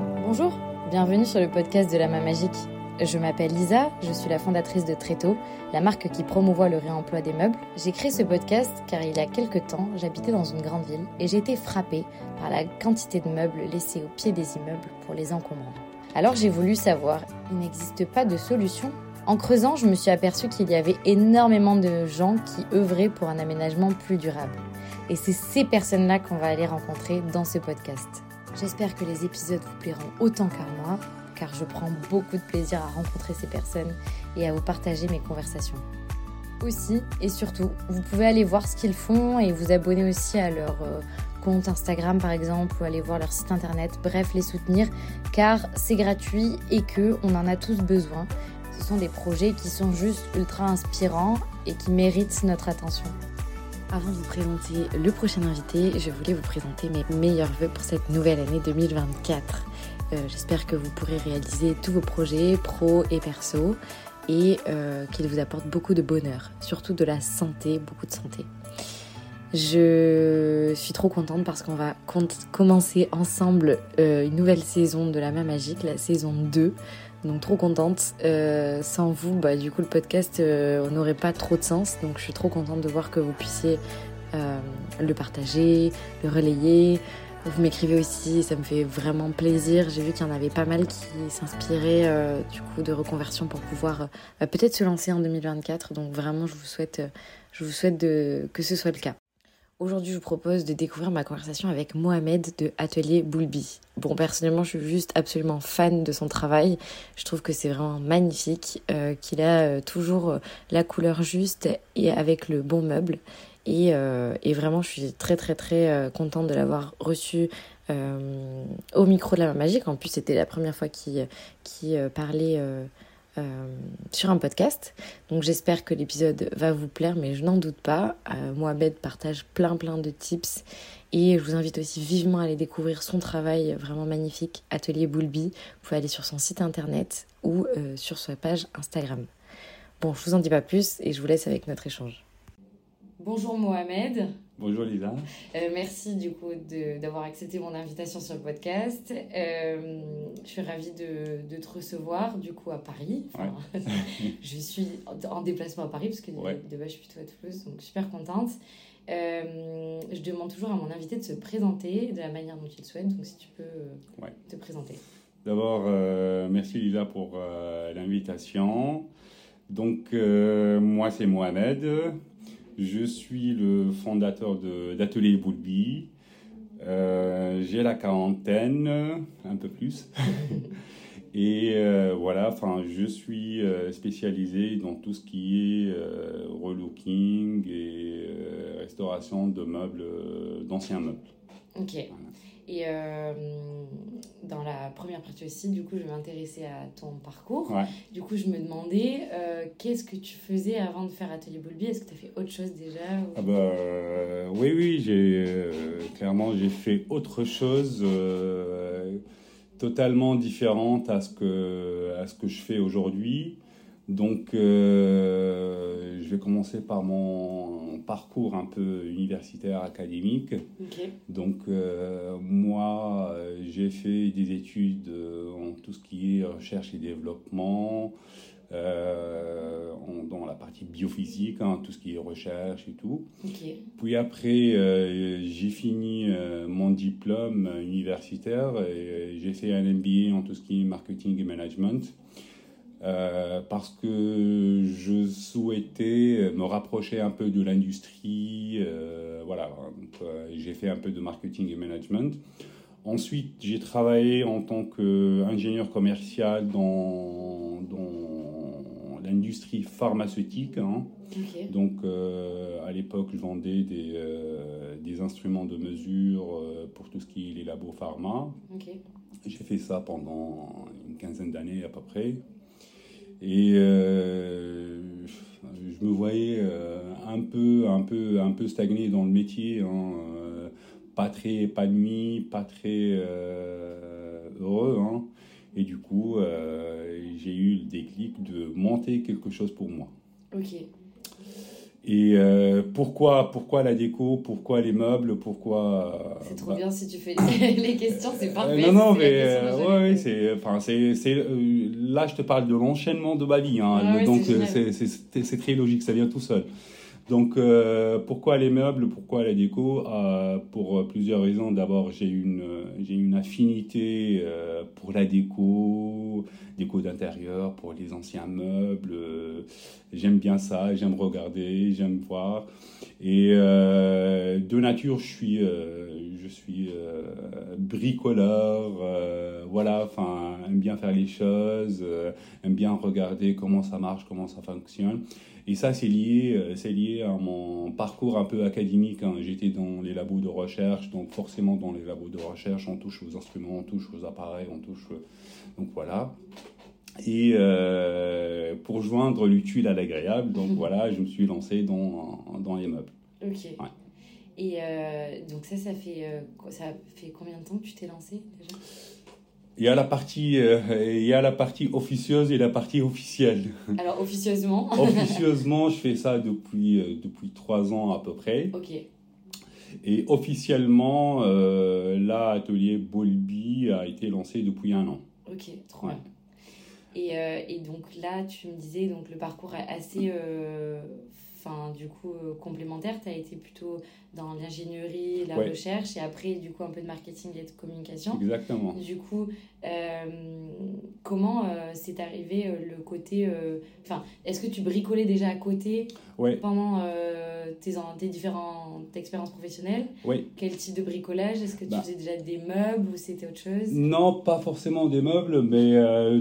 Bonjour, bienvenue sur le podcast de la main magique. Je m'appelle Lisa, je suis la fondatrice de Tréto, la marque qui promouvoit le réemploi des meubles. J'ai créé ce podcast car il y a quelques temps, j'habitais dans une grande ville et j'ai été frappée par la quantité de meubles laissés au pied des immeubles pour les encombrants. Alors j'ai voulu savoir, il n'existe pas de solution? En creusant, je me suis aperçue qu'il y avait énormément de gens qui œuvraient pour un aménagement plus durable. Et c'est ces personnes-là qu'on va aller rencontrer dans ce podcast. J'espère que les épisodes vous plairont autant qu'à moi, car je prends beaucoup de plaisir à rencontrer ces personnes et à vous partager mes conversations. Aussi et surtout, vous pouvez aller voir ce qu'ils font et vous abonner aussi à leur euh, compte Instagram par exemple ou aller voir leur site internet, bref les soutenir car c'est gratuit et que on en a tous besoin. Ce sont des projets qui sont juste ultra inspirants et qui méritent notre attention. Avant de vous présenter le prochain invité, je voulais vous présenter mes meilleurs voeux pour cette nouvelle année 2024. Euh, J'espère que vous pourrez réaliser tous vos projets pro et perso et euh, qu'ils vous apportent beaucoup de bonheur, surtout de la santé, beaucoup de santé. Je suis trop contente parce qu'on va commencer ensemble euh, une nouvelle saison de La Main Magique, la saison 2. Donc trop contente. Euh, sans vous, bah, du coup le podcast euh, n'aurait pas trop de sens. Donc je suis trop contente de voir que vous puissiez euh, le partager, le relayer. Vous m'écrivez aussi, ça me fait vraiment plaisir. J'ai vu qu'il y en avait pas mal qui s'inspiraient euh, du coup de reconversion pour pouvoir euh, peut-être se lancer en 2024. Donc vraiment, je vous souhaite, euh, je vous souhaite de, que ce soit le cas. Aujourd'hui, je vous propose de découvrir ma conversation avec Mohamed de Atelier Boulbi. Bon, personnellement, je suis juste absolument fan de son travail. Je trouve que c'est vraiment magnifique, euh, qu'il a euh, toujours euh, la couleur juste et avec le bon meuble. Et, vraiment, je suis très très très contente de l'avoir reçu au micro de la main magique. En plus, c'était la première fois qu'il parlait euh, sur un podcast. Donc j'espère que l'épisode va vous plaire, mais je n'en doute pas. Euh, Mohamed partage plein plein de tips et je vous invite aussi vivement à aller découvrir son travail vraiment magnifique, Atelier Boulby. Vous pouvez aller sur son site internet ou euh, sur sa page Instagram. Bon, je vous en dis pas plus et je vous laisse avec notre échange. Bonjour Mohamed. Bonjour Lisa. Euh, merci du coup d'avoir accepté mon invitation sur le podcast. Euh, je suis ravie de, de te recevoir du coup à Paris. Enfin, je suis en- en déplacement à Paris parce que Ouais. de base je suis plutôt à Toulouse, donc super contente. Euh, je demande toujours à mon invité de se présenter de la manière dont il souhaite, donc si tu peux Ouais. te présenter. D'abord, merci Lisa pour l'invitation. Donc, moi c'est Mohamed. Je suis le fondateur de- d'Atelier Boulbi. Euh, J'ai la quarantaine, un peu plus. Et euh, voilà, enfin, je suis euh, spécialisé dans tout ce qui est euh, relooking et restauration de meubles, d'anciens meubles. Ok. Et euh, dans la première partie aussi, du coup, je vais m'intéresser à ton parcours. Ouais. Du coup, je me demandais euh, qu'est-ce que tu faisais avant de faire Atelier Boulby Est-ce que tu as fait autre chose déjà ou- Ah bah, euh, oui, oui, j'ai euh, clairement j'ai fait autre chose totalement différente à ce que à ce que je fais aujourd'hui. Donc, euh, je vais commencer par mon parcours un peu universitaire académique. Donc, euh, moi, j'ai fait des études en tout ce qui est recherche et développement, euh, en- dans la partie biophysique, hein, tout ce qui est recherche et tout. Puis après, j'ai fini mon diplôme universitaire et j'ai fait un MBA en tout ce qui est marketing et management. Euh, parce que je souhaitais me rapprocher un peu de l'industrie. euh, voilà, euh, j'ai fait un peu de marketing et management. Ensuite, j'ai travaillé en tant qu'ingénieur commercial dans, dans l'industrie pharmaceutique. hein. Donc, euh, à l'époque, je vendais des, euh, des instruments de mesure pour tout ce qui est les labos pharma. J'ai fait ça pendant une quinzaine d'années à peu près. Et euh, je me voyais euh, un, peu, un, peu, un peu stagné dans le métier, hein, euh, pas très épanoui, pas très heureux. hein. Et du coup, j'ai eu le déclic de monter quelque chose pour moi. Ok. Et euh, pourquoi, pourquoi la déco Pourquoi les meubles Pourquoi C'est trop bah bien si tu fais les questions, c'est parfait. non, non, mais ouais, c'est, enfin, c'est, c'est, là, je te parle de l'enchaînement de ma vie, hein, donc c'est, c'est, très logique, ça vient tout seul. Donc, euh, pourquoi les meubles Pourquoi la déco? Euh, Pour plusieurs raisons. D'abord, j'ai une, j'ai une affinité euh, pour la déco, déco d'intérieur, pour les anciens meubles. J'aime bien ça, j'aime regarder, j'aime voir. Et de nature, je suis, je suis bricoleur. voilà, enfin, aime bien faire les choses, aime bien regarder comment ça marche, comment ça fonctionne. Et ça, c'est lié, euh, c'est lié à mon parcours un peu académique. Hein. J'étais dans les labos de recherche, donc forcément dans les labos de recherche, on touche aux instruments, on touche aux appareils, on touche. Euh, donc voilà. Et euh, pour joindre l'utile à l'agréable, donc voilà, je me suis lancé dans, dans les meubles. Ok. Et donc ça, ça fait, ça fait combien de temps que tu t'es lancé déjà? Il y a la partie, euh, il y a la partie officieuse et la partie officielle. Alors officieusement. officieusement, je fais ça depuis euh, depuis trois ans à peu près. Ok. Et officiellement, euh, l'atelier Bolby a été lancé depuis un an. Ok, trop. Et, et, donc là, tu me disais donc le parcours est assez, enfin du coup complémentaire. Tu as été plutôt dans l'ingénierie, la recherche, et après, du coup, un peu de marketing et de communication. Exactement. Du coup, euh, comment euh, c'est arrivé euh, le côté... Enfin, est-ce que tu bricolais déjà à côté pendant tes, tes différentes expériences professionnelles Oui. Quel type de bricolage? Est-ce que tu bah. faisais déjà des meubles ou c'était autre chose? Non, pas forcément des meubles, mais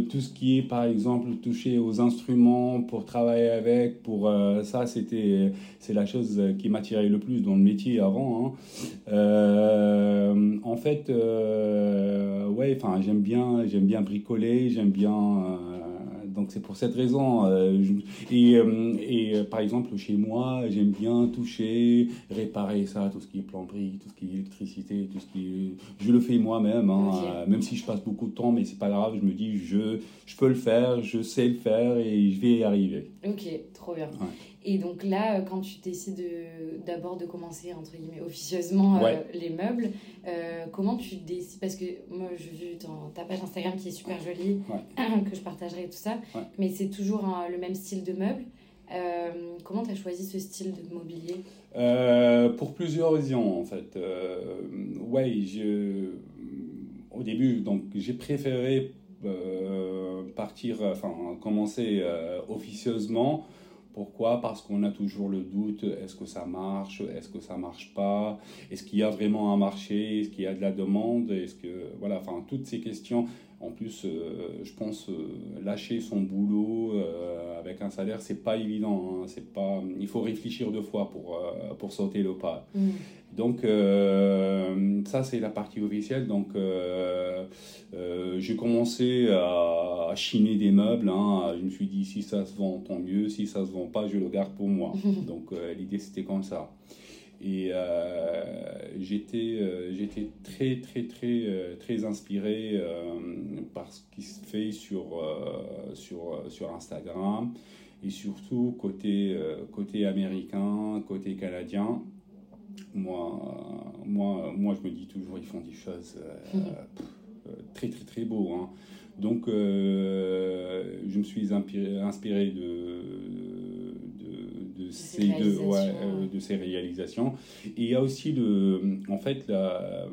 tout ce qui est, par exemple, touché aux instruments pour travailler avec, pour ça, c'était c'est la chose qui m'attirait le plus dans le métier avant. Hein. Euh, en fait, euh, ouais, enfin, j'aime bien, j'aime bien bricoler, j'aime bien. Euh, donc c'est pour cette raison. et, et par exemple, chez moi, j'aime bien toucher, réparer ça, tout ce qui est plomberie, tout ce qui est électricité, tout ce qui est... Je le fais moi-même, hein, même si je passe beaucoup de temps, mais c'est pas grave, je me dis, je, je peux le faire, je sais le faire et je vais y arriver. Ok, trop bien. Et donc là, euh, quand tu décides d'abord de, commencer, entre guillemets, officieusement euh, les meubles, euh, comment tu décides Parce que moi, j'ai vu ta page Instagram qui est super jolie, que je partagerai tout ça, mais c'est toujours le même style de meubles. comment tu as choisi ce style de mobilier? Pour plusieurs raisons, en fait. ouais, je... au début, donc j'ai préféré partir, enfin, commencer officieusement pourquoi? Parce qu'on a toujours le doute, est-ce que ça marche, est-ce que ça marche pas, est-ce qu'il y a vraiment un marché, est-ce qu'il y a de la demande, est-ce que voilà, enfin toutes ces questions. En plus, euh, je pense euh, lâcher son boulot euh, avec un salaire, c'est pas évident. Hein. c'est pas, il faut réfléchir deux fois pour pour sauter le pas. Mm. Donc euh, ça c'est la partie officielle. Donc euh, euh, j'ai commencé à, chiner des meubles. Hein. Je me suis dit si ça se vend tant mieux, si ça se vend pas je le garde pour moi. Donc l'idée c'était comme ça. Et j'étais j'étais très très très très inspiré par ce qui se fait sur sur sur Instagram et surtout côté côté américain, côté canadien moi, moi, moi, je me dis toujours, ils font des choses euh, euh, très, très, très beaux. Hein. Donc, euh, je me suis inspiré, de, de, ces, deux, de ces réalisations. Et il y a aussi le, en fait, la,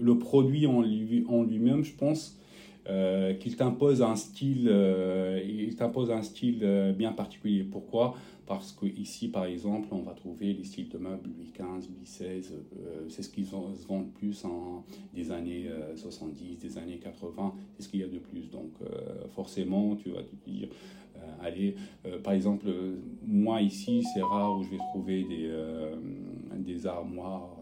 le produit en, lui, en lui-même, je pense. qu'il t'impose un style, il t'impose un style bien particulier. Pourquoi? Parce qu'ici, par exemple, on va trouver les styles de meubles Louis XV, Louis XVI, euh, c'est ce qui se vend plus en des années 70, euh, des années 80, c'est ce qu'il y a de plus. Donc euh, forcément, tu vas te dire, allez, par exemple, moi ici, c'est rare où je vais trouver des, des armoires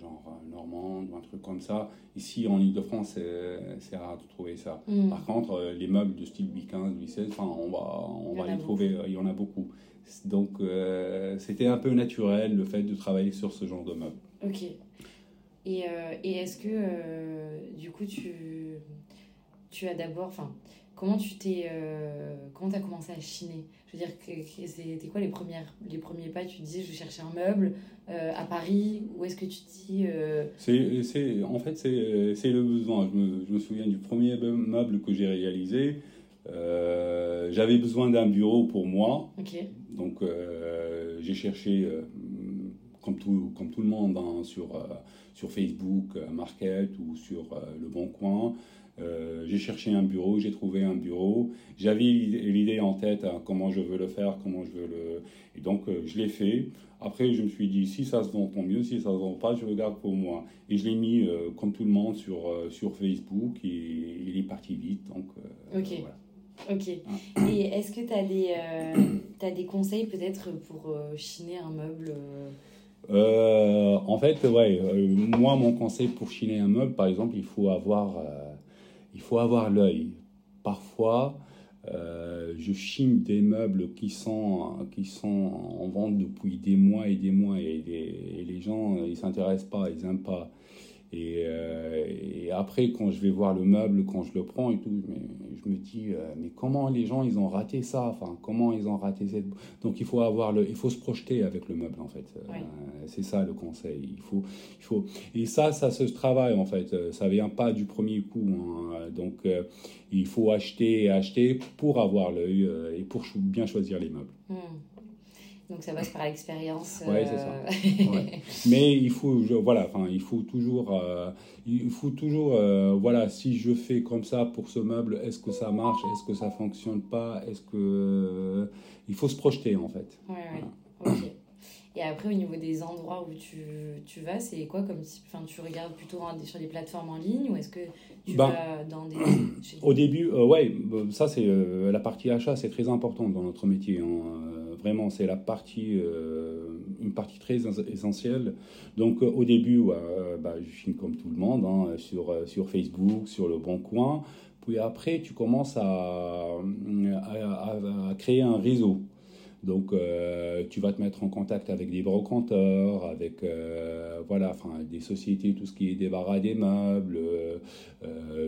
genre normande ou un truc comme ça. Ici, en Ile-de-France, c'est rare de trouver ça. Mm. Par contre, les meubles de style Louis XV, Louis XVI, enfin, on va, on va les trouver, il y en a beaucoup. Donc, euh, c'était un peu naturel le fait de travailler sur ce genre de meubles. Ok. Et, euh, et est-ce que, euh, du coup, tu, tu as d'abord. Enfin, comment tu t'es, comment as commencé à chiner? Je veux dire, c'était quoi les, premières, les premiers pas? Tu disais, je vais chercher un meuble à Paris Où est-ce que tu te dis c'est, En fait, c'est, le besoin. Je me, je me, souviens du premier meuble que j'ai réalisé. j'avais besoin d'un bureau pour moi. Donc, j'ai cherché comme tout, comme tout le monde, hein, sur, euh, sur Facebook, euh, Market ou sur euh, Le Bon Coin. J'ai cherché un bureau, j'ai trouvé un bureau. J'avais l'idée en tête hein, comment je veux le faire, comment je veux le. Et donc, je l'ai fait. Après, je me suis dit, si ça se vend, tant mieux. Si ça se vend pas, je le garde pour moi. Et je l'ai mis, comme tout le monde, sur, sur Facebook et il est parti vite. Donc, ok. Voilà. Ok. Ah. Et est-ce que tu as, des, as des conseils peut-être pour chiner un meuble euh, en fait, ouais, euh, moi, mon conseil pour chiner un meuble, par exemple, il faut avoir, euh, il faut avoir l'œil. Parfois, je chine des meubles qui sont, qui sont en vente depuis des mois et des mois et les, et les gens, ils s'intéressent pas, ils n'aiment pas. Euh, et, après, quand je vais voir le meuble, quand je le prends et tout, mais, je me dis, euh, mais comment les gens, ils ont raté ça? Enfin, comment ils ont raté cette... Donc, il faut, avoir le, il faut se projeter avec le meuble, en fait. Euh, c'est ça le conseil. Il faut, il faut... Et ça, ça se travaille, en fait. Ça vient pas du premier coup. Hein. Donc, il faut acheter et acheter pour avoir l'œil et pour bien choisir les meubles. Hmm. Donc ça passe par l'expérience. C'est ça. Euh, Mais il faut, voilà, enfin, il faut toujours, euh, il faut toujours, euh, voilà, si je fais comme ça pour ce meuble, est-ce que ça marche, est-ce que ça fonctionne pas, est-ce que, il faut se projeter en fait. Oui. Ok. Et après, au niveau des endroits où tu, tu vas, c'est quoi comme enfin, tu regardes plutôt sur des plateformes en ligne ou est-ce que tu ben, vas dans des... Au début, ouais, ça c'est la partie achat, c'est très important dans notre métier. Hein Vraiment, c'est la partie, euh, une partie très essentielle. Donc, euh, au début, bah, je filme comme tout le monde, hein, sur, euh, sur Facebook, sur le Bon Coin. Puis après, tu commences à, à, créer un réseau. Donc, tu vas te mettre en contact avec des brocanteurs, avec voilà, enfin, des sociétés, tout ce qui est débarras des meubles.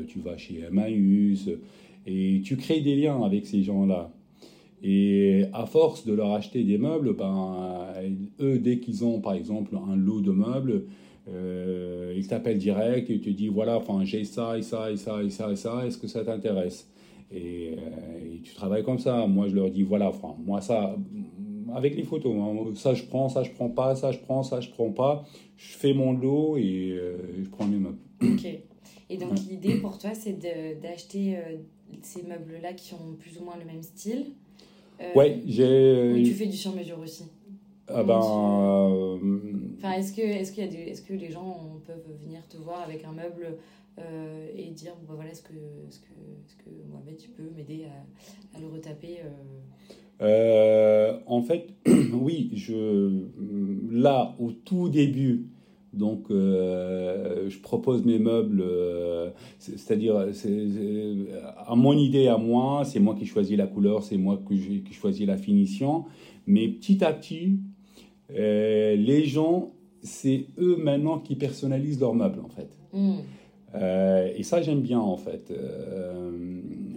tu vas chez Emmaüs et tu crées des liens avec ces gens-là. Et à force de leur acheter des meubles, ben, eux, dès qu'ils ont par exemple un lot de meubles, euh, ils t'appellent direct et te disent voilà, enfin, j'ai ça et ça et ça et ça et ça, est-ce que ça t'intéresse? Et, euh, et, tu travailles comme ça. Moi, je leur dis voilà, enfin, moi, ça, avec les photos, hein, ça je prends, ça je prends pas, ça je prends, ça je prends pas. Je fais mon lot et euh, je prends mes meubles. Ok. Et donc, l'idée pour toi, c'est d'acheter ces meubles-là qui ont plus ou moins le même style euh, ouais, j'ai. Oui, tu fais du sur-mesure aussi. Ah ben. Euh, enfin, est-ce que, est-ce qu'il y a des, est-ce que les gens peuvent venir te voir avec un meuble euh, et dire bon, bah, voilà, est-ce que, est-ce que, est-ce que Mohamed, tu peux m'aider à, à, le retaper En fait, oui, je là au tout début, donc, euh, je propose mes meubles, euh, c'est-à-dire, à mon idée, à moi, c'est moi qui choisis la couleur, c'est moi qui, choisis la finition. Mais petit à petit, euh, les gens, c'est eux maintenant qui personnalisent leurs meubles, en fait. Hmm. et ça, j'aime bien, en fait.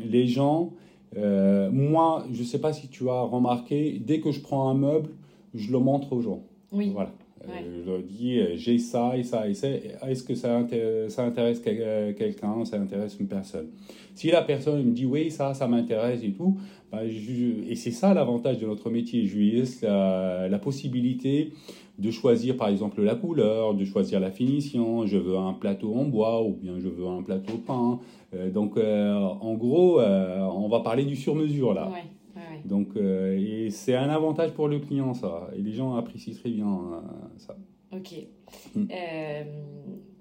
les gens, moi, je ne sais pas si tu as remarqué, dès que je prends un meuble, je le montre aux gens. Oui. Voilà. Je leur dis, euh, j'ai ça et ça et ça. Est-ce que ça intéresse, ça intéresse euh, quelqu'un, ça intéresse une personne Si la personne me dit, oui, ça, ça m'intéresse et tout, bah, et c'est ça l'avantage de notre métier. Je lui laisse la, la, possibilité de choisir, par exemple, la couleur, de choisir la finition. Je veux un plateau en bois ou bien je veux un plateau peint. Euh, donc, en gros, on va parler du sur-mesure là. Donc, euh, et c'est un avantage pour le client, ça. Et les gens apprécient très bien euh, ça. Ok. Mm. Euh,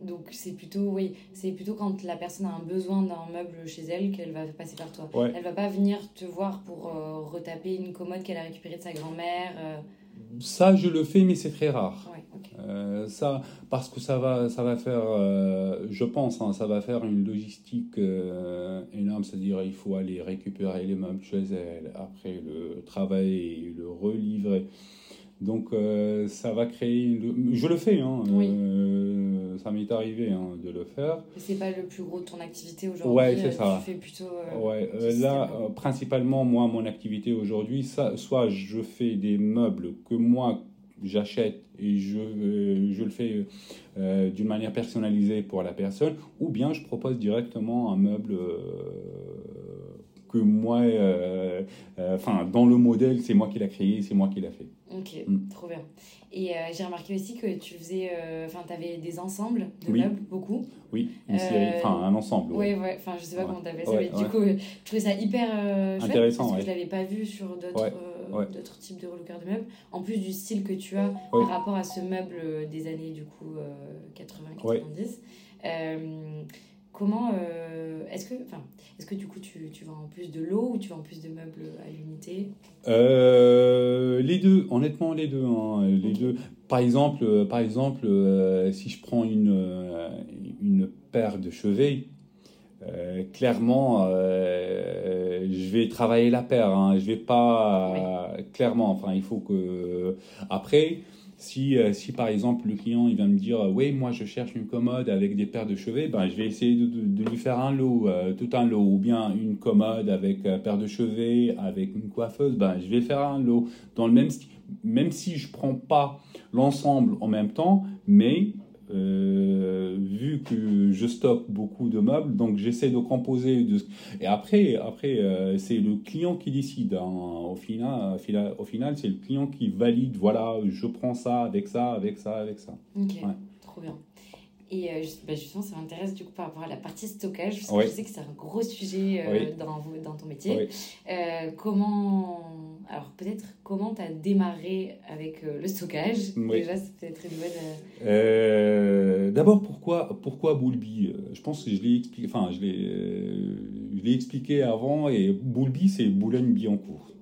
donc c'est plutôt oui, c'est plutôt quand la personne a un besoin d'un meuble chez elle qu'elle va passer par toi. Elle Elle va pas venir te voir pour retaper une commode qu'elle a récupérée de sa grand-mère. Ça, je le fais, mais c'est très rare. Euh, ça, parce que ça va, ça va faire, euh, je pense, hein, ça va faire une logistique euh, énorme. C'est-à-dire, il faut aller récupérer les meubles chez elle, après le travailler, le relivrer. Donc, ça va créer. Je le fais, hein, ça m'est arrivé hein, de le faire. C'est pas le plus gros de ton activité aujourd'hui. Ouais, c'est ça. Tu fais plutôt. ouais, là, principalement, moi, mon activité aujourd'hui, soit je fais des meubles que moi j'achète et je, je le fais d'une manière personnalisée pour la personne, ou bien je propose directement un meuble que moi, euh, euh, enfin, dans le modèle, c'est moi qui l'a créé, c'est moi qui l'a fait. Ok, mm. trop bien. Et euh, j'ai remarqué aussi que tu faisais, enfin, tu avais des ensembles de meubles, beaucoup. Oui, enfin, un ensemble. Oui, ouais, enfin, je sais pas comment tu appelles ça, mais du coup, je trouvais ça hyper intéressant. Parce que je l'avais pas vu sur d'autres. d'autres types de relookers de meubles, en plus du style que tu as par rapport à ce meuble des années du coup 80-90. Comment euh, est-ce que, enfin, est-ce que du coup tu, tu vends plus de lots ou tu vends plus de meubles à l'unité? Euh, Les deux, honnêtement les deux, hein, les deux. Par exemple, euh, par exemple, si je prends une une paire de chevets, clairement, je vais travailler la paire. Hein, je vais pas clairement. Enfin, il faut que après. Si, euh, si par exemple le client il vient me dire oui moi je cherche une commode avec des paires de cheveux, ben, je vais essayer de, lui faire un lot, euh, tout un lot, ou bien une commode avec euh, paire de cheveux, avec une coiffeuse, ben, je vais faire un lot. Dans le même style, même si je prends pas l'ensemble en même temps, mais euh, vu que je stocke beaucoup de meubles, donc j'essaie de composer. De... Et après, après euh, c'est le client qui décide. Hein. Au final, au final c'est le client qui valide. Voilà, je prends ça avec ça, avec ça, avec ça. Ok, trop bien. Et euh, bah, justement, ça m'intéresse du coup par rapport à la partie stockage, parce que je sais que c'est un gros sujet euh, dans, dans ton métier. Euh, comment, alors peut-être comment tu as démarré avec le stockage? Déjà, c'est peut-être une bonne. D'abord, pourquoi, pourquoi Boulby? Je pense que je l'ai expliqué, enfin, je l'ai expliqué avant, et Boulby, c'est Boulogne-Billancourt.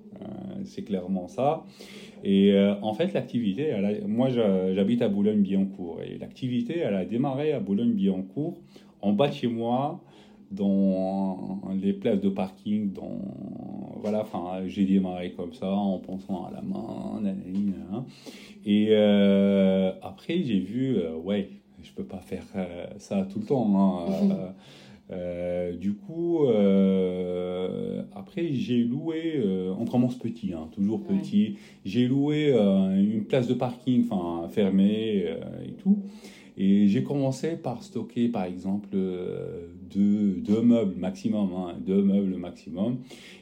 c'est clairement ça. Et euh, en fait, l'activité, moi j'habite à Boulogne-Billancourt, et l'activité, elle a démarré à Boulogne-Billancourt, en bas de chez moi, dans les places de parking, dans voilà, enfin, j'ai démarré comme ça en pensant à la main, nanana, et euh, après j'ai vu, euh, ouais, je peux pas faire ça tout le temps. Hein, Euh, du coup, euh, après, j'ai loué, euh, on commence petit, hein, toujours petit, j'ai loué une place de parking enfin fermée et tout. Et j'ai commencé par stocker, par exemple, deux, deux meubles maximum, hein, deux meubles maximum.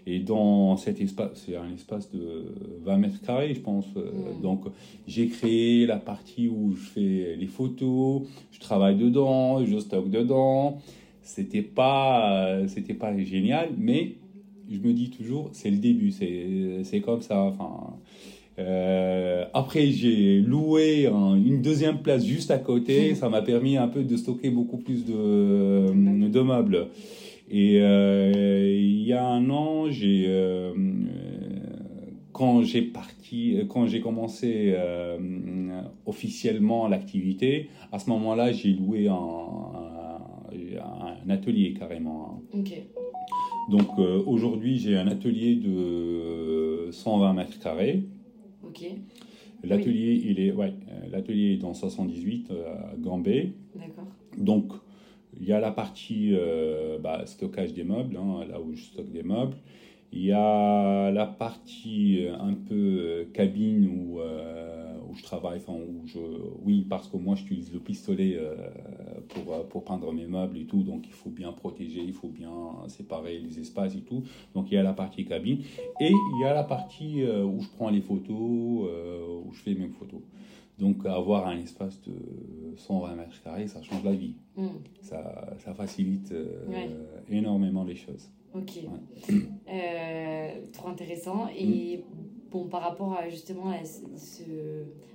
Et dans cet espace, c'est un espace de 20 mètres carrés, je pense. Donc, j'ai créé la partie où je fais les photos, je travaille dedans, je stocke dedans c'était pas euh, c'était pas génial mais je me dis toujours c'est le début c'est c'est comme ça enfin euh, après j'ai loué une deuxième place juste à côté ça m'a permis un peu de stocker beaucoup plus de de meubles et euh, il y a un an j'ai quand j'ai parti, quand j'ai commencé officiellement l'activité, à ce moment-là, j'ai loué un, un atelier carrément. Hein. Donc euh, aujourd'hui, j'ai un atelier de 120 mètres carrés. Ok. L'atelier, il est, ouais, euh, l'atelier est dans 78 euh, à Gambé. D'accord. Donc, il y a la partie bah, stockage des meubles, hein, là où je stocke des meubles. Il y a la partie un peu cabine où je travaille, enfin, où je, oui, parce que moi j'utilise le pistolet euh, pour, euh, pour peindre mes meubles et tout, donc il faut bien protéger, il faut bien séparer les espaces et tout. Donc il y a la partie cabine et il y a la partie euh, où je prends les photos, où je fais mes photos. Donc avoir un espace de 120 mètres carrés, ça change la vie. Mm. Ça, ça, facilite énormément les choses. Ok. trop intéressant. Et mm. Bon, par rapport à justement à ce.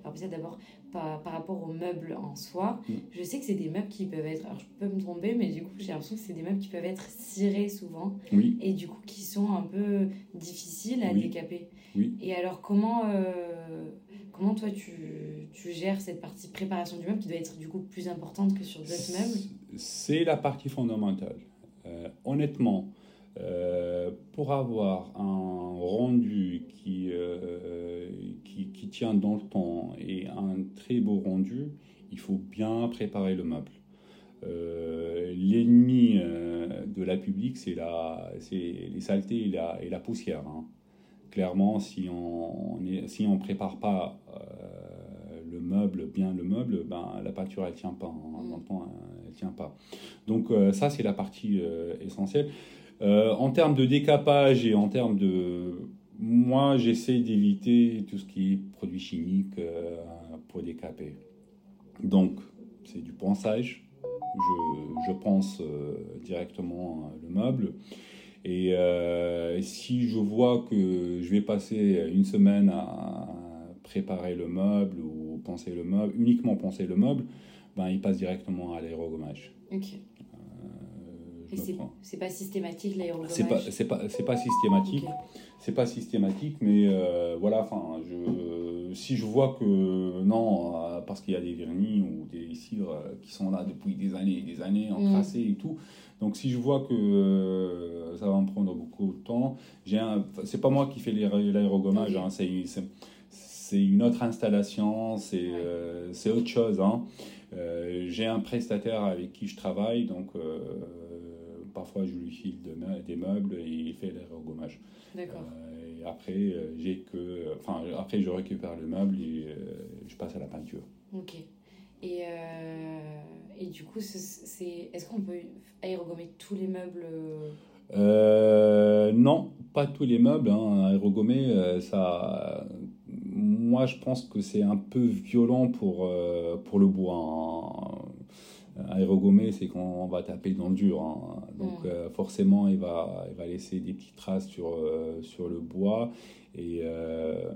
Alors, peut-être d'abord par, par, rapport aux meubles en soi, mm. je sais que c'est des meubles qui peuvent être. Alors, je peux me tromper, mais du coup, j'ai l'impression que c'est des meubles qui peuvent être cirés souvent. Oui. Et du coup, qui sont un peu difficiles à décaper. Oui. Et alors, comment, euh, comment toi, tu, tu gères cette partie préparation du meuble qui doit être du coup plus importante que sur d'autres meubles? C'est la partie fondamentale. Euh, honnêtement, euh, pour avoir un rendu qui, euh, qui, qui, tient dans le temps et un très beau rendu, il faut bien préparer le meuble. L'ennemi de la publique, c'est les saletés et la, et la poussière. Hein. Clairement, si on ne si on prépare pas le meuble, bien le meuble, ben, la peinture, elle tient pas. Hein. Mm. elle tient pas. Donc ça, c'est la partie essentielle. En termes de décapage et en termes de moi, j'essaie d'éviter tout ce qui est produits chimiques euh, pour décaper. Donc, c'est du ponçage. Je, pense euh, directement le meuble. Et euh, si je vois que je vais passer une semaine à préparer le meuble ou penser le meuble, uniquement penser le meuble, ben, il passe directement à l'aérogommage. Ok. C'est pas systématique l'aérogommage C'est pas, pas, pas systématique c'est pas systématique, mais euh, voilà, enfin, je, si je vois que non, euh, parce qu'il y a des vernis ou des cires euh, qui sont là depuis des années et des années, encrassés mm. et tout, donc si je vois que ça va me prendre beaucoup de temps, j'ai c'est pas moi qui fais l'aérogommage, hein, c'est, c'est une autre installation, c'est, c'est autre chose. Hein. j'ai un prestataire avec qui je travaille, donc parfois je lui file des meubles et il fait l'aérogommage. D'accord. Euh, et après, euh, j'ai que, enfin, après, je récupère le meuble et euh, je passe à la peinture. Ok. Et, et du coup, c'est, est-ce qu'on peut aérogommer tous les meubles Non, pas tous les meubles. Hein. Aérogommer, ça, moi, je pense que c'est un peu violent pour, pour le bois. Hein aérogommer, c'est qu'on va taper dans le dur. Hein. Donc, euh, forcément, il va, il va laisser des petites traces sur, euh, sur le bois. Et euh,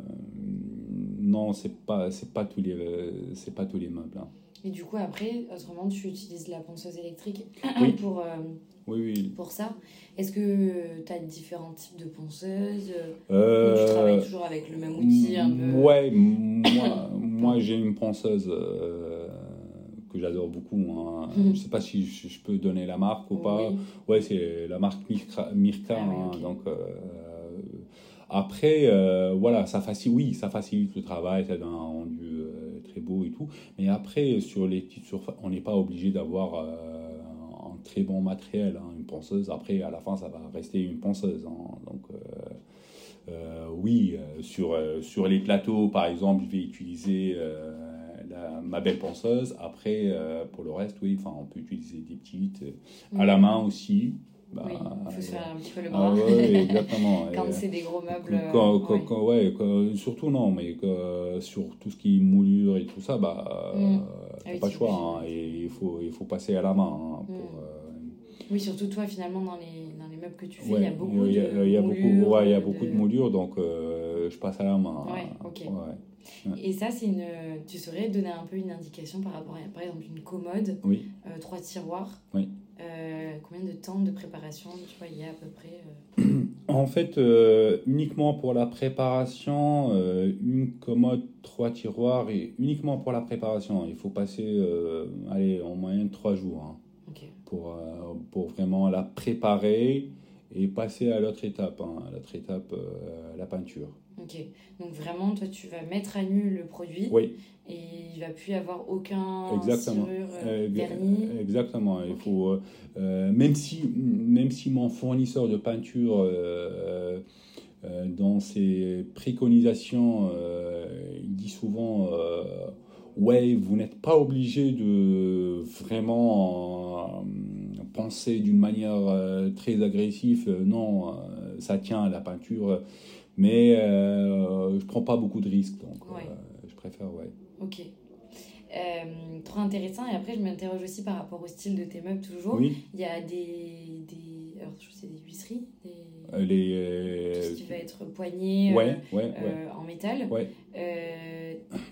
non, c'est pas, c'est pas tous les, c'est pas tous les meubles. Hein. Et du coup, après, autrement, tu utilises la ponceuse électrique pour, oui, oui. pour ça. Est-ce que tu as différents types de ponceuses? Tu travailles toujours avec le même outil un peu? Ouais, moi, moi j'ai une ponceuse que j'adore beaucoup. Hein. Mhm. Je ne sais pas si je, peux donner la marque ou pas. Ouais, c'est la marque Mirka. Ah hein. Donc, euh, après, euh, voilà, ça facilite, oui, ça facilite le travail, ça donne un rendu euh, très beau et tout. Mais après, sur les petites surfaces, on n'est pas obligé d'avoir un très bon matériel, hein, une ponceuse. Après, à la fin, ça va rester une ponceuse. Donc, oui, sur, sur les plateaux, par exemple, je vais utiliser ma belle ponceuse. Après, euh, pour le reste, oui, enfin, on peut utiliser des petites euh, à la main aussi. Bah, oui, il faut se faire un petit peu le ah bras. exactement. quand c'est des gros meubles. Quand, ouais. surtout non, mais sur tout ce qui est moulure et tout ça, bah, mm. Ah pas le choix. Hein, et il faut, il faut passer à la main. Hein, mm. pour, oui, surtout toi, finalement, dans les, dans les meubles que tu fais, il y a beaucoup de ouais, il y a beaucoup de, moulures, donc je passe à la main. Ouais, ok. Et ça, c'est une. Tu saurais donner un peu une indication par rapport à, par exemple, une commode, oui. Euh, trois tiroirs. Oui. Euh, combien de temps de préparation tu vois, il y a à peu près euh? En fait, uniquement pour la préparation, une commode, trois tiroirs, et uniquement pour la préparation, il faut passer, allez, en moyenne trois jours hein, pour, pour vraiment la préparer et passer à l'autre étape, hein, à l'autre étape, la peinture. Ok, donc vraiment, toi, tu vas mettre à nu le produit. Oui. Et il ne va plus y avoir aucun Exactement. Euh, vernis. Exactement. Il faut, euh, euh, même, si, même si mon fournisseur de peinture, dans ses préconisations, il dit souvent Ouais, vous n'êtes pas obligé de vraiment penser d'une manière très agressive. Non, ça tient à la peinture mais euh, je prends pas beaucoup de risques, donc euh, je préfère, ouais. Ok. Euh, trop intéressant. Et après, je m'interroge aussi par rapport au style de tes meubles, toujours. Oui. Il y a des. des alors, je sais, des huisseries des... Les... Tout ce qui va être poigné ouais, ouais, en métal.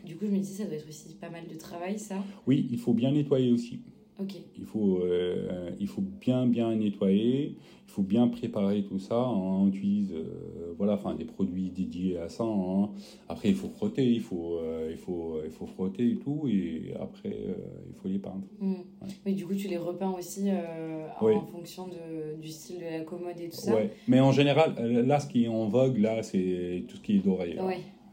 Du coup, je me dis, ça doit être aussi pas mal de travail, ça. Oui, il faut bien nettoyer aussi. Il faut, il faut bien, bien nettoyer il faut bien préparer tout ça. Hein. On utilise euh, voilà, enfin, des produits dédiés à ça. Hein. Après, il faut frotter, il faut, euh, il, faut, il faut frotter et tout. Et après, euh, il faut les peindre. Mmh. Oui, du coup, tu les repeins aussi en fonction de, du style de la commode et tout ça. Mais en général, là, ce qui est en vogue, là, c'est tout ce qui est doré.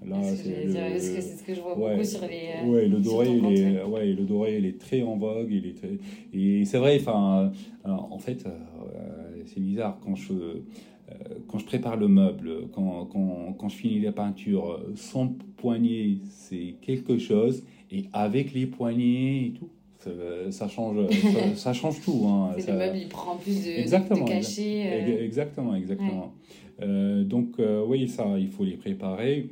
Là, c'est le... ce que je vois ouais, beaucoup sur les. Euh, ouais, le doré, il est, ouais, le doré, il est très en vogue. Il est très... Et c'est vrai, enfin, en fait, c'est bizarre quand je quand je prépare le meuble, quand, quand, quand, je finis la peinture, sans poignée, c'est quelque chose, et avec les poignets et tout, ça, change, ça, change tout. Hein. le meuble, il prend plus de, exactement, de cachet. Euh. Exactement, exactement. Euh, donc, euh, oui, ça, il faut les préparer.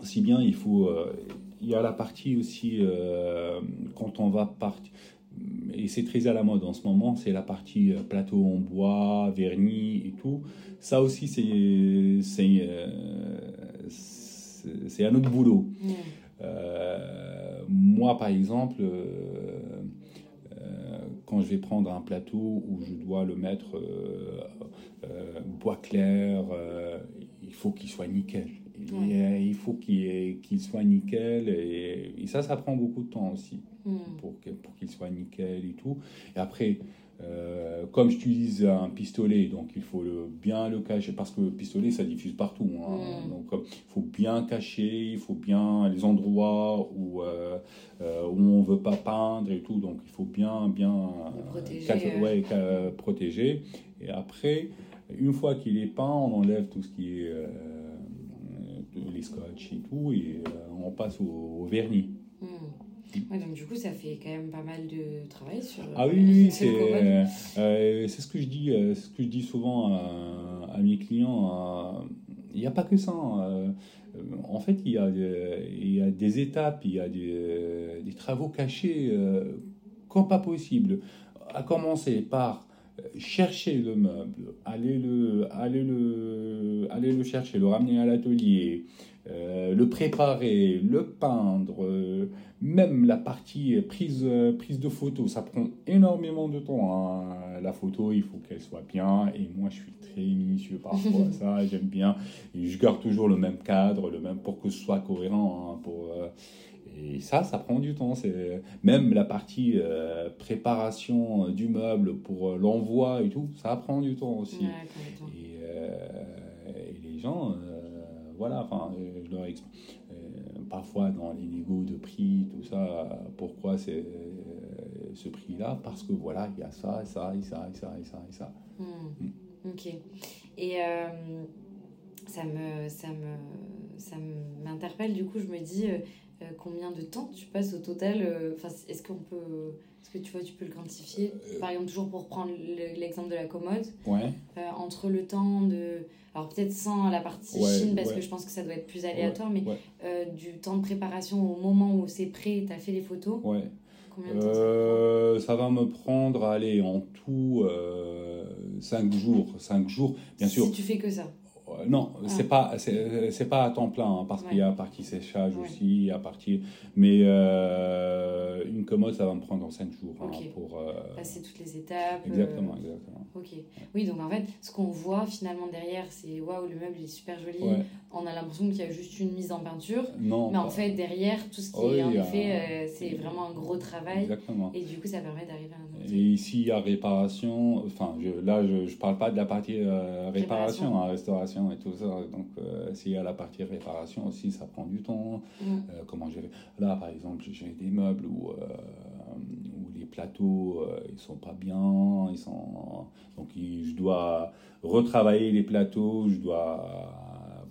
Aussi bien, il faut. il y a la partie aussi, quand on va partir. Et c'est très à la mode en ce moment, c'est la partie plateau en bois, vernis et tout. Ça aussi, c'est c'est un autre boulot. moi, par exemple, quand je vais prendre un plateau où je dois le mettre euh, euh, bois clair, euh, il faut qu'il soit nickel. Il faut qu'il soit nickel et, ça, ça prend beaucoup de temps aussi hmm. pour, pour qu'il soit nickel et tout. Et après, euh, comme j'utilise un pistolet, donc il faut le, bien le cacher parce que le pistolet ça diffuse partout. Hein. Mm. Donc il faut bien cacher, il faut bien les endroits où, euh, euh, où on veut pas peindre et tout. Donc il faut bien bien protéger, protéger. Et après, une fois qu'il est peint, on enlève tout ce qui est les scotch et tout et on passe au, vernis. Mm donc du coup, ça fait quand même pas mal de travail sur. Ah oui, c'est euh, euh, c'est ce que je dis, euh, ce que je dis souvent à, mes clients. Il n'y a pas que ça. Hein. en fait, il y, a, il y a des étapes, il y a des, des travaux cachés comme pas possible. À commencer par chercher le meuble, aller le, aller le, aller le chercher, le ramener à l'atelier, euh, le préparer, le peindre, euh, même la partie prise, prise de photo, ça prend énormément de temps. Hein. La photo, il faut qu'elle soit bien, et moi je suis très minutieux par rapport à ça, j'aime bien, et je garde toujours le même cadre, le même pour que ce soit cohérent. Hein, pour, euh, et ça, ça prend du temps. C'est même la partie préparation du meuble pour l'envoi et tout, ça prend du temps aussi. et, et, les gens voilà, enfin, euh, je leur explique. Euh, parfois dans les négos de prix, tout ça, pourquoi c'est euh, ce prix-là Parce que voilà, il y a ça, ça, et ça, et ça, et ça, et ça. Hmm. Hmm. Ok. Et ça me, ça me, ça m'interpelle. Du coup, je me dis combien de temps tu passes au total. Enfin, est-ce qu'on peut est-ce que tu vois, tu peux le quantifier Par exemple, toujours pour prendre l'exemple de la commode. Ouais. entre le temps de alors peut-être sans la partie Chine, parce que je pense que ça doit être plus aléatoire, mais euh, du temps de préparation au moment où c'est prêt, tu as fait les photos. Ouais. Combien de temps ça, euh, ça va me prendre, allez, en tout 5 euh, jours. 5 jours, bien sûr. Si tu fais que ça. Non, ah. c'est pas c'est pas à temps plein hein, parce qu'il y a partie séchage aussi, a partie mais euh, une commode ça va me prendre 5 jours hein, pour euh, passer toutes les étapes. Exactement, euh, exactement. OK. Oui, donc en fait, ce qu'on voit finalement derrière, c'est waouh, le meuble est super joli. On a l'impression qu'il y a juste une mise en peinture. Non. Mais en fait, derrière tout ce qui est en effet c'est vraiment un gros travail exactement. et du coup, ça permet d'arriver à un Et ici, il y a réparation, enfin je, là je je parle pas de la partie réparation, réparation. Hein, restauration et tout ça. Donc, euh, s'il y a la partie réparation aussi, ça prend du temps. Mm. Euh, comment gérer? Là, par exemple, j'ai des meubles où, euh, où les plateaux, ils sont pas bien. Ils sont... Donc, je dois retravailler les plateaux, je dois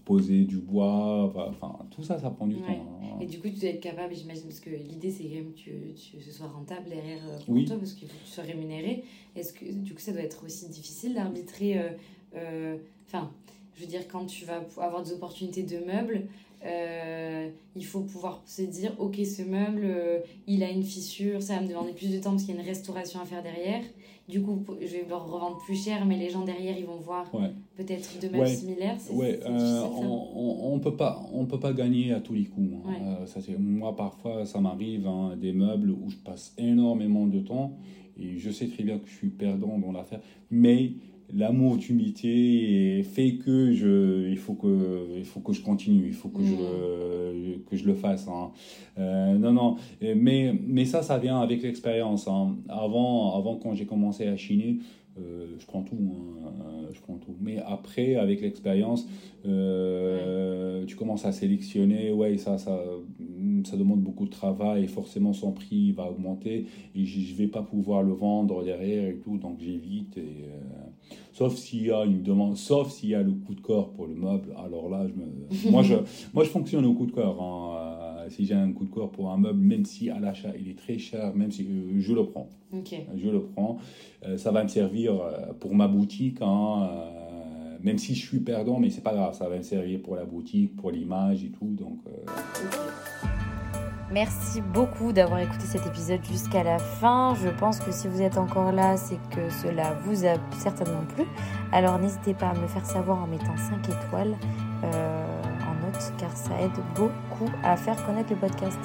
poser du bois, enfin tout ça, ça prend du temps. Hein. Et du coup, tu dois être capable, j'imagine, parce que l'idée c'est quand même que, tu, ce soit rentable derrière pour toi, parce qu'il faut que tu sois rémunéré. Est-ce que du coup, ça doit être aussi difficile d'arbitrer Enfin, je veux dire, quand tu vas avoir des opportunités de meubles, euh, il faut pouvoir se dire, ok, ce meuble, euh, il a une fissure, ça va me demander plus de temps parce qu'il y a une restauration à faire derrière. Du coup, je vais le revendre plus cher, mais les gens derrière, ils vont voir peut-être deux meubles similaires. Ouais, euh, on, ne peut pas, on peut pas gagner à tous les coups. Hein. ça, moi, parfois, ça m'arrive hein, des meubles où je passe énormément de temps et je sais très bien que je suis perdant dans l'affaire, mais l'amour du métier fait que je, il faut que, il faut que je continue, il faut que je, mm. que je le fasse. Hein. Euh, non, non, mais, mais ça, ça vient avec l'expérience. Hein. Avant, avant, quand j'ai commencé à chiner, euh, je prends tout, hein, euh, je prends tout. Mais après, avec l'expérience, euh, tu commences à sélectionner. Ouais, ça, ça, ça demande beaucoup de travail et forcément son prix va augmenter et je vais pas pouvoir le vendre derrière et tout, donc j'évite. Et, sauf s'il y a une demande, sauf s'il y a le coup de corps pour le meuble. Alors là, je me, moi je, moi je fonctionne au coup de corps. Hein, si j'ai un coup de corps pour un meuble, même si à l'achat il est très cher, même si euh, je le prends. Je le prends. Euh, ça va me servir euh, pour ma boutique. Hein, même si je suis perdant, mais c'est pas grave, ça va me servir pour la boutique, pour l'image et tout. Donc, Merci beaucoup d'avoir écouté cet épisode jusqu'à la fin. Je pense que si vous êtes encore là, c'est que cela vous a certainement plu. Alors n'hésitez pas à me le faire savoir en mettant 5 étoiles car ça aide beaucoup à faire connaître le podcast.